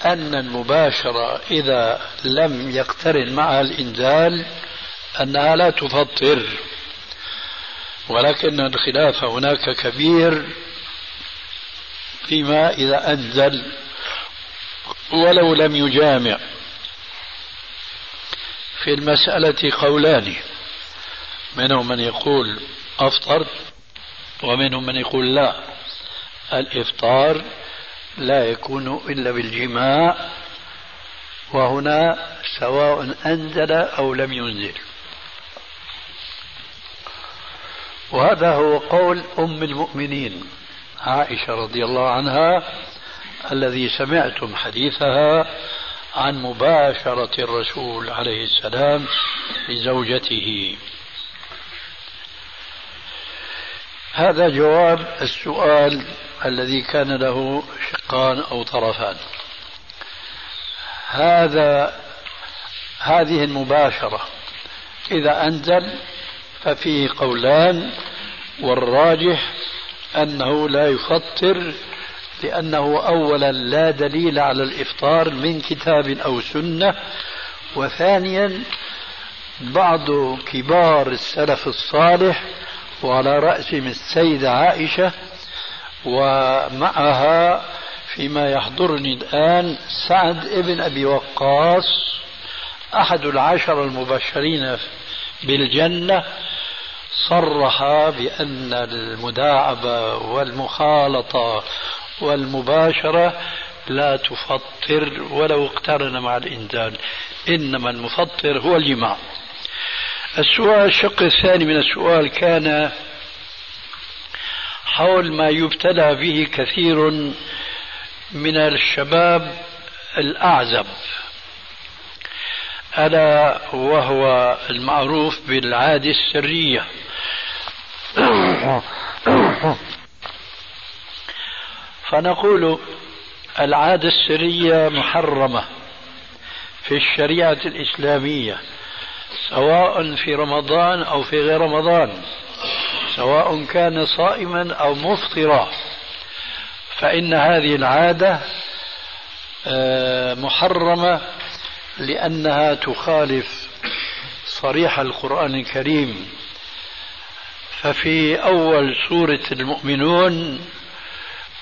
أن المباشرة إذا لم يقترن معها الإنزال أنها لا تفطر ولكن الخلاف هناك كبير فيما إذا أنزل ولو لم يجامع. في المسألة قولان منهم من يقول أفطر ومنهم من يقول لا. الإفطار لا يكون إلا بالجماع وهنا سواء أنزل أو لم ينزل. وهذا هو قول أم المؤمنين عائشة رضي الله عنها الذي سمعتم حديثها عن مباشرة الرسول عليه السلام لزوجته. هذا جواب السؤال الذي كان له شقان أو طرفان. هذا هذه المباشرة إذا أنزل ففيه قولان والراجح أنه لا يفطر لأنه أولا لا دليل على الإفطار من كتاب أو سنة وثانيا بعض كبار السلف الصالح وعلى رأسهم السيدة عائشة ومعها فيما يحضرني الآن سعد ابن أبي وقاص أحد العشر المبشرين بالجنة صرح بأن المداعبة والمخالطة والمباشرة لا تفطر ولو اقترن مع الإنسان إنما المفطر هو الجماع. السؤال الشق الثاني من السؤال كان حول ما يبتلى به كثير من الشباب الأعزب. ألا وهو المعروف بالعادة السرية. فنقول العادة السرية محرمة في الشريعة الإسلامية. سواء في رمضان أو في غير رمضان سواء كان صائما أو مفطرا. فإن هذه العادة آه، محرمة لأنها تخالف صريح القرآن الكريم. ففي أول سورة المؤمنون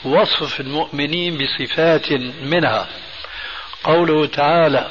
وصف المؤمنين بصفات منها. قوله تعالى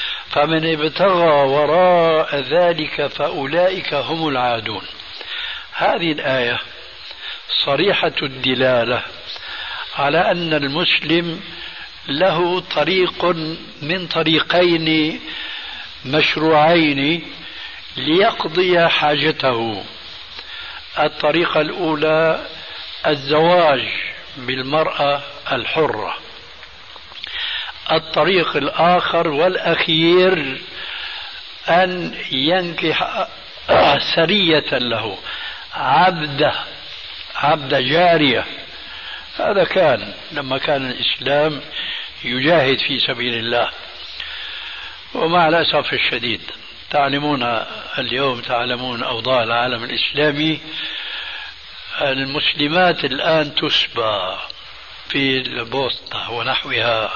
فمن ابتغى وراء ذلك فأولئك هم العادون. هذه الآية صريحة الدلالة على أن المسلم له طريق من طريقين مشروعين ليقضي حاجته. الطريقة الأولى الزواج بالمرأة الحرة. الطريق الآخر والأخير أن ينكح سرية له عبده عبد جارية. هذا كان لما كان الإسلام يجاهد في سبيل الله. ومع الأسف الشديد تعلمون اليوم تعلمون أوضاع العالم الإسلامي المسلمات الآن تسبى في البوسطة ونحوها.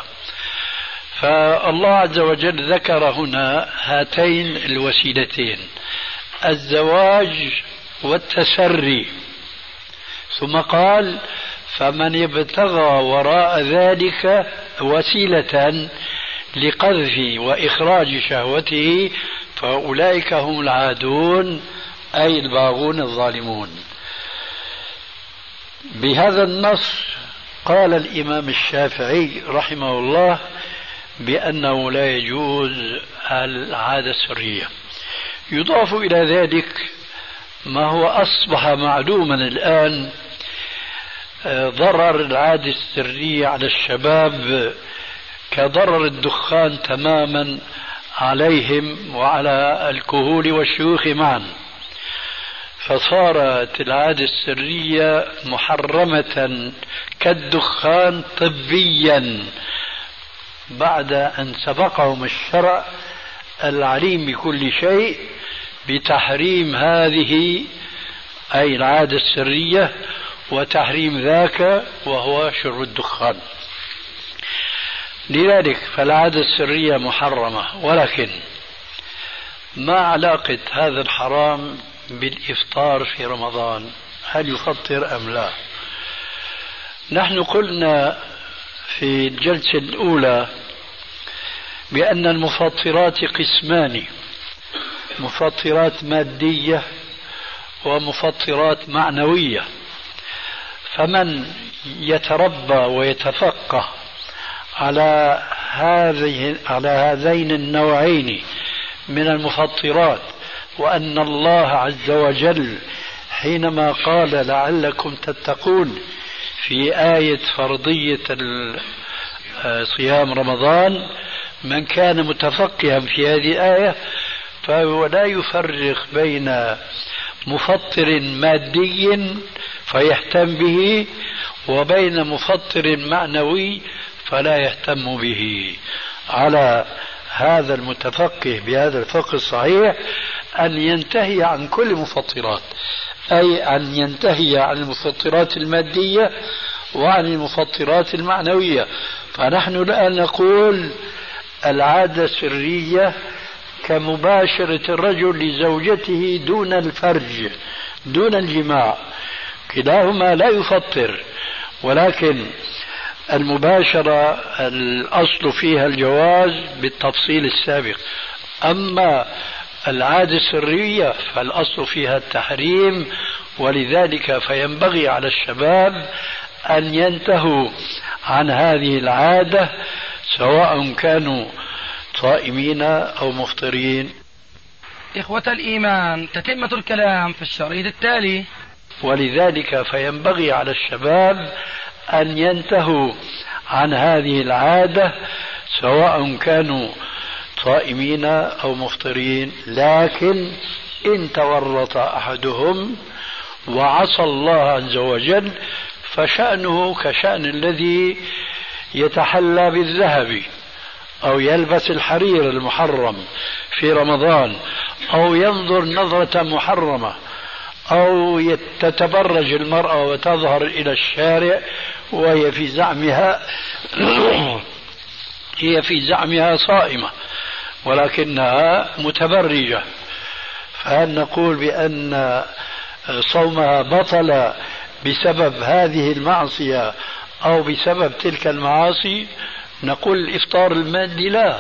فالله عز وجل ذكر هنا هاتين الوسيلتين الزواج والتسري. ثم قال فمن ابتغى وراء ذلك وسيلة لقذف وإخراج شهوته فأولئك هم العادون أي الباغون الظالمون. بهذا النص قال الإمام الشافعي رحمه الله بأنه لا يجوز العادة السرية. يضاف إلى ذلك ما هو أصبح معلوما الآن آه، ضرر العادة السرية على الشباب كضرر الدخان تماما عليهم وعلى الكهول والشيوخ معا. فصارت العادة السرية محرمة كالدخان طبيا. بعد أن سبقهم الشرع العليم بكل شيء بتحريم هذه أي العادة السرية وتحريم ذاك وهو شرب الدخان. لذلك فالعادة السرية محرمة ولكن ما علاقة هذا الحرام بالإفطار في رمضان؟ هل يفطر أم لا؟ نحن قلنا في الجلسة الأولى بأن المفطرات قسمان مفطرات مادية ومفطرات معنوية. فمن يتربى ويتفقه على هذه على هذين النوعين من المفطرات وأن الله عز وجل حينما قال لعلكم تتقون في آية فرضية صيام رمضان من كان متفقها في هذه الآية فهو لا يفرق بين مفطر مادي فيهتم به وبين مفطر معنوي فلا يهتم به. على هذا المتفقه بهذا الفقه الصحيح أن ينتهي عن كل المفطرات. أي أن ينتهي عن المفطرات المادية وعن المفطرات المعنوية. فنحن الآن نقول العادة السرية كمباشرة الرجل لزوجته دون الفرج دون الجماع. كلاهما لا يفطر ولكن المباشرة الأصل فيها الجواز بالتفصيل السابق. أما العادة السرية فالأصل فيها التحريم ولذلك فينبغي على الشباب أن ينتهوا عن هذه العادة سواء كانوا صائمين أو مفطرين. إخوة الإيمان تتمة الكلام في الشريط التالي. ولذلك فينبغي على الشباب أن ينتهوا عن هذه العادة سواء كانوا صائمين أو مفطرين لكن إن تورط أحدهم وعصى الله عز وجل فشأنه كشأن الذي يتحلى بالذهب أو يلبس الحرير المحرم في رمضان أو ينظر نظرة محرمة أو تتبرج المرأة وتظهر إلى الشارع وهي في زعمها هي في زعمها صائمة. ولكنها متبرجة. فهل نقول بأن صومها بطل بسبب هذه المعصية أو بسبب تلك المعاصي؟ نقول الإفطار المادي لا.